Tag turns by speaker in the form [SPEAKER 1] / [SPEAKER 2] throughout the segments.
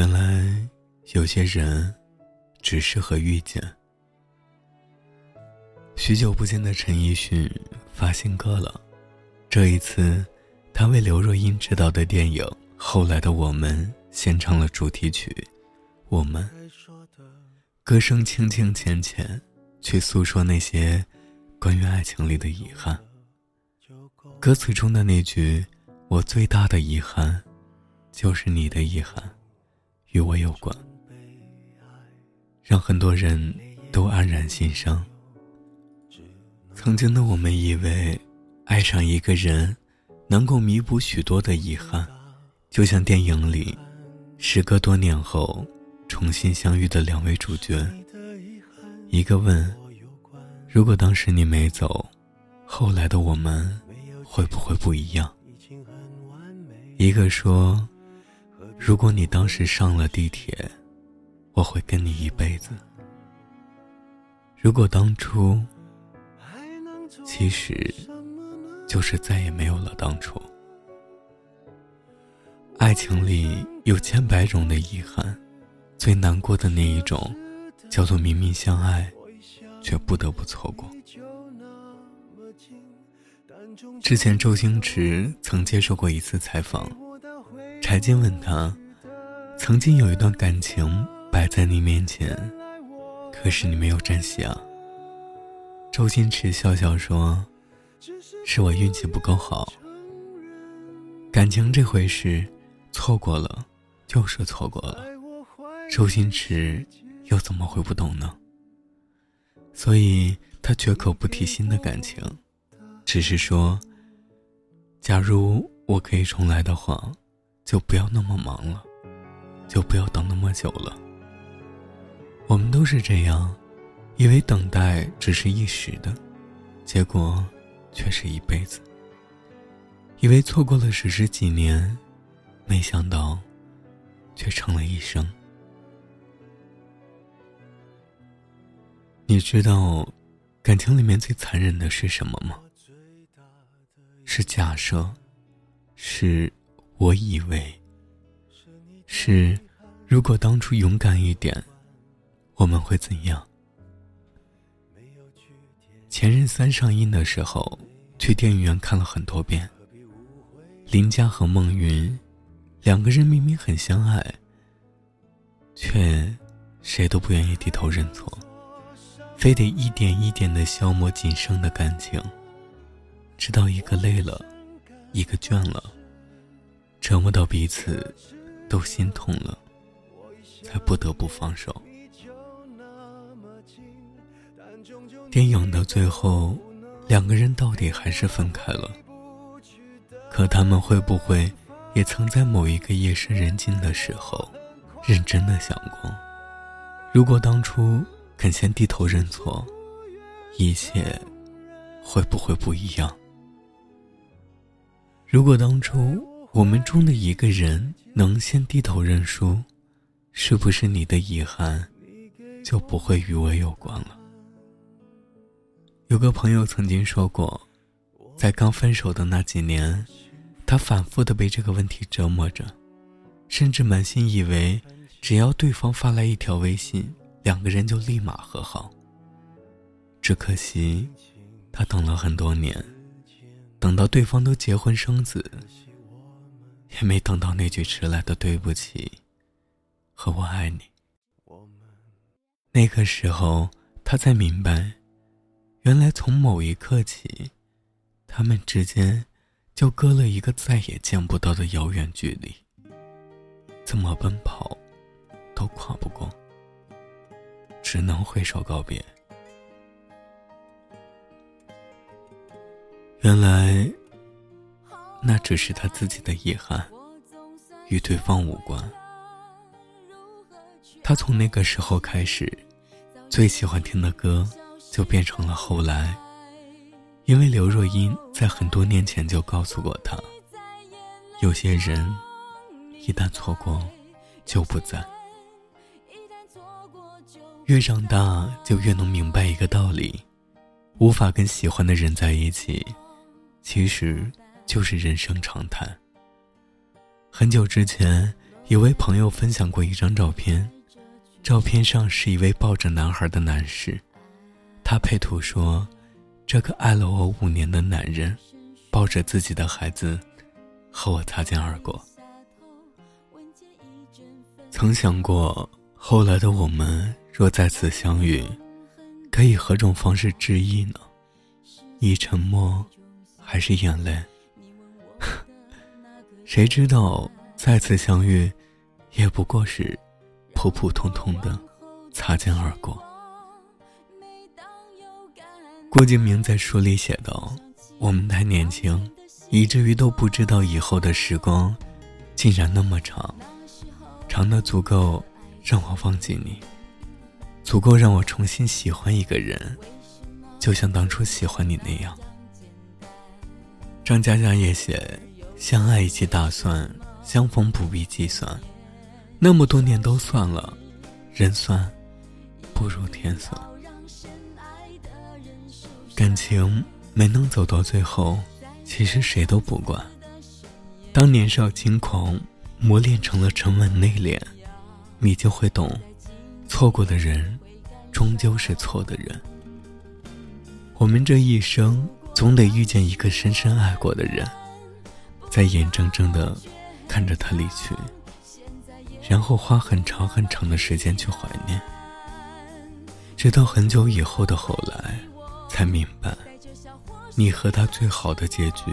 [SPEAKER 1] 原来有些人只适合遇见。许久不见的陈奕迅发新歌了，这一次，他为刘若英执导的电影《后来的我们》献唱了主题曲《我们》，歌声轻轻浅浅，去诉说那些关于爱情里的遗憾。歌词中的那句“我最大的遗憾，就是你的遗憾，与我有关”，让很多人都黯然心伤。曾经的我们以为，爱上一个人，能够弥补许多的遗憾，就像电影里，时隔多年后重新相遇的两位主角。一个问：“如果当时你没走，后来的我们会不会不一样？”一个说：“如果你当时上了地铁，我会跟你一辈子。”如果当初。其实，就是再也没有了当初。爱情里有千百种的遗憾，最难过的那一种，叫做明明相爱，却不得不错过。之前周星驰曾接受过一次采访，柴静问他：“曾经有一段感情摆在你面前，可是你没有珍惜啊？”周星驰笑笑说：“是我运气不够好。感情这回事，错过了就是错过了。周星驰又怎么会不懂呢？所以他绝口不提新的感情，只是说：假如我可以重来的话，就不要那么忙了，就不要等那么久了。我们都是这样。”以为等待只是一时的，结果却是一辈子。以为错过了只是几年，没想到却成了一生。你知道感情里面最残忍的是什么吗？是假设，是我以为，是如果当初勇敢一点，我们会怎样？《前任三》上映的时候，去电影院看了很多遍。林佳和孟云两个人明明很相爱，却谁都不愿意低头认错，非得一点一点的消磨仅剩的感情，直到一个累了，一个倦了，折磨到彼此都心痛了，才不得不放手。电影的最后，两个人到底还是分开了。可他们会不会，也曾在某一个夜深人静的时候，认真的想过，如果当初肯先低头认错，一切会不会不一样？如果当初我们中的一个人能先低头认输，是不是你的遗憾就不会与我有关了？有个朋友曾经说过，在刚分手的那几年，他反复的被这个问题折磨着，甚至满心以为，只要对方发来一条微信，两个人就立马和好。只可惜，他等了很多年，等到对方都结婚生子，也没等到那句迟来的对不起和我爱你。那个时候，他才明白。原来从某一刻起，他们之间就隔了一个再也见不到的遥远距离。怎么奔跑，都跨不过，只能挥手告别。原来，那只是他自己的遗憾，与对方无关。他从那个时候开始，最喜欢听的歌。就变成了后来，因为刘若英在很多年前就告诉过他，有些人一旦错过，就不在。越长大，就越能明白一个道理：无法跟喜欢的人在一起，其实就是人生常态。很久之前，一位朋友分享过一张照片，照片上是一位抱着男孩的男士，他配图说：“这个爱了我五年的男人，抱着自己的孩子，和我擦肩而过。”曾想过，后来的我们若再次相遇，可以何种方式致意呢？以沉默，还是眼泪？谁知道再次相遇？也不过是普普通通的擦肩而过。郭敬明在书里写道：“我们太年轻，以至于都不知道以后的时光竟然那么长，长的足够让我忘记你，足够让我重新喜欢一个人，就像当初喜欢你那样。”张嘉佳也写：“相爱一起打算，相逢不必计算。”那么多年都算了，人算不如天算。感情没能走到最后，其实谁都不管。当年少轻狂磨练成了沉稳内敛，你就会懂，错过的人终究是错的人。我们这一生总得遇见一个深深爱过的人，在眼睁睁的看着他离去。然后花很长很长的时间去怀念，直到很久以后的后来，才明白，你和他最好的结局，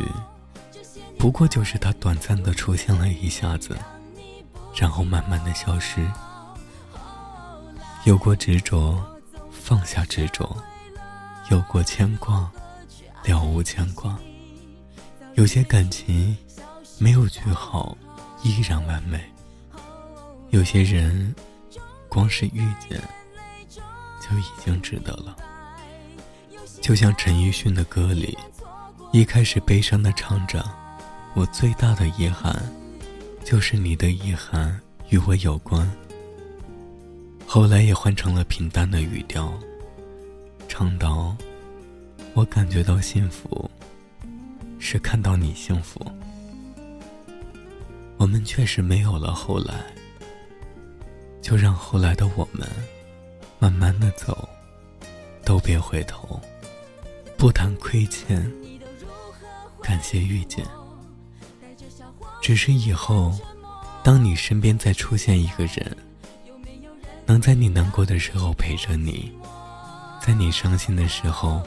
[SPEAKER 1] 不过就是他短暂的出现了一下子，然后慢慢的消失。有过执着，放下执着；有过牵挂，了无牵挂。有些感情，没有句号，依然完美。有些人，光是遇见就已经值得了。就像陈奕迅的歌里，一开始悲伤的唱着：“我最大的遗憾，就是你的遗憾与我有关。”后来也换成了平淡的语调，唱到：“我感觉到幸福，是看到你幸福。”我们确实没有了后来。就让后来的我们慢慢的走，都别回头，不谈亏欠，感谢遇见。只是以后，当你身边再出现一个人，能在你难过的时候陪着你，在你伤心的时候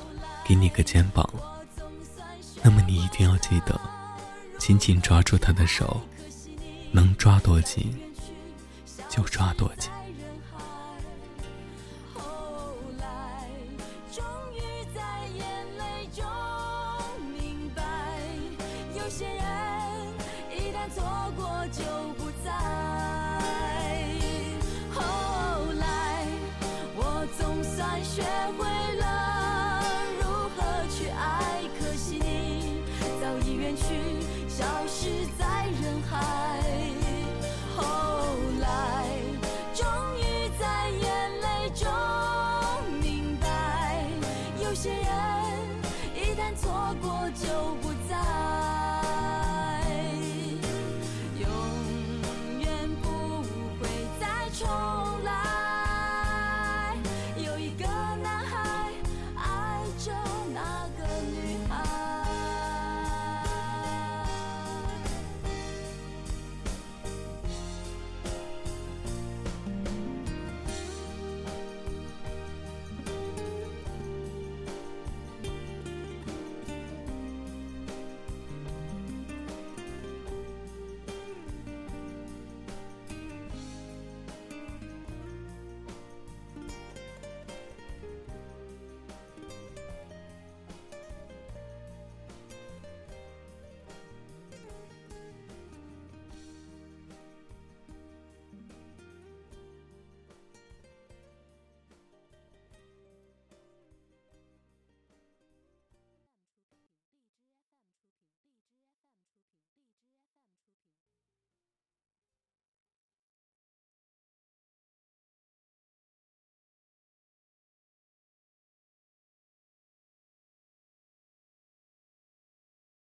[SPEAKER 1] 给你个肩膀，那么你一定要记得，紧紧抓住他的手，能抓多紧。就抓多紧。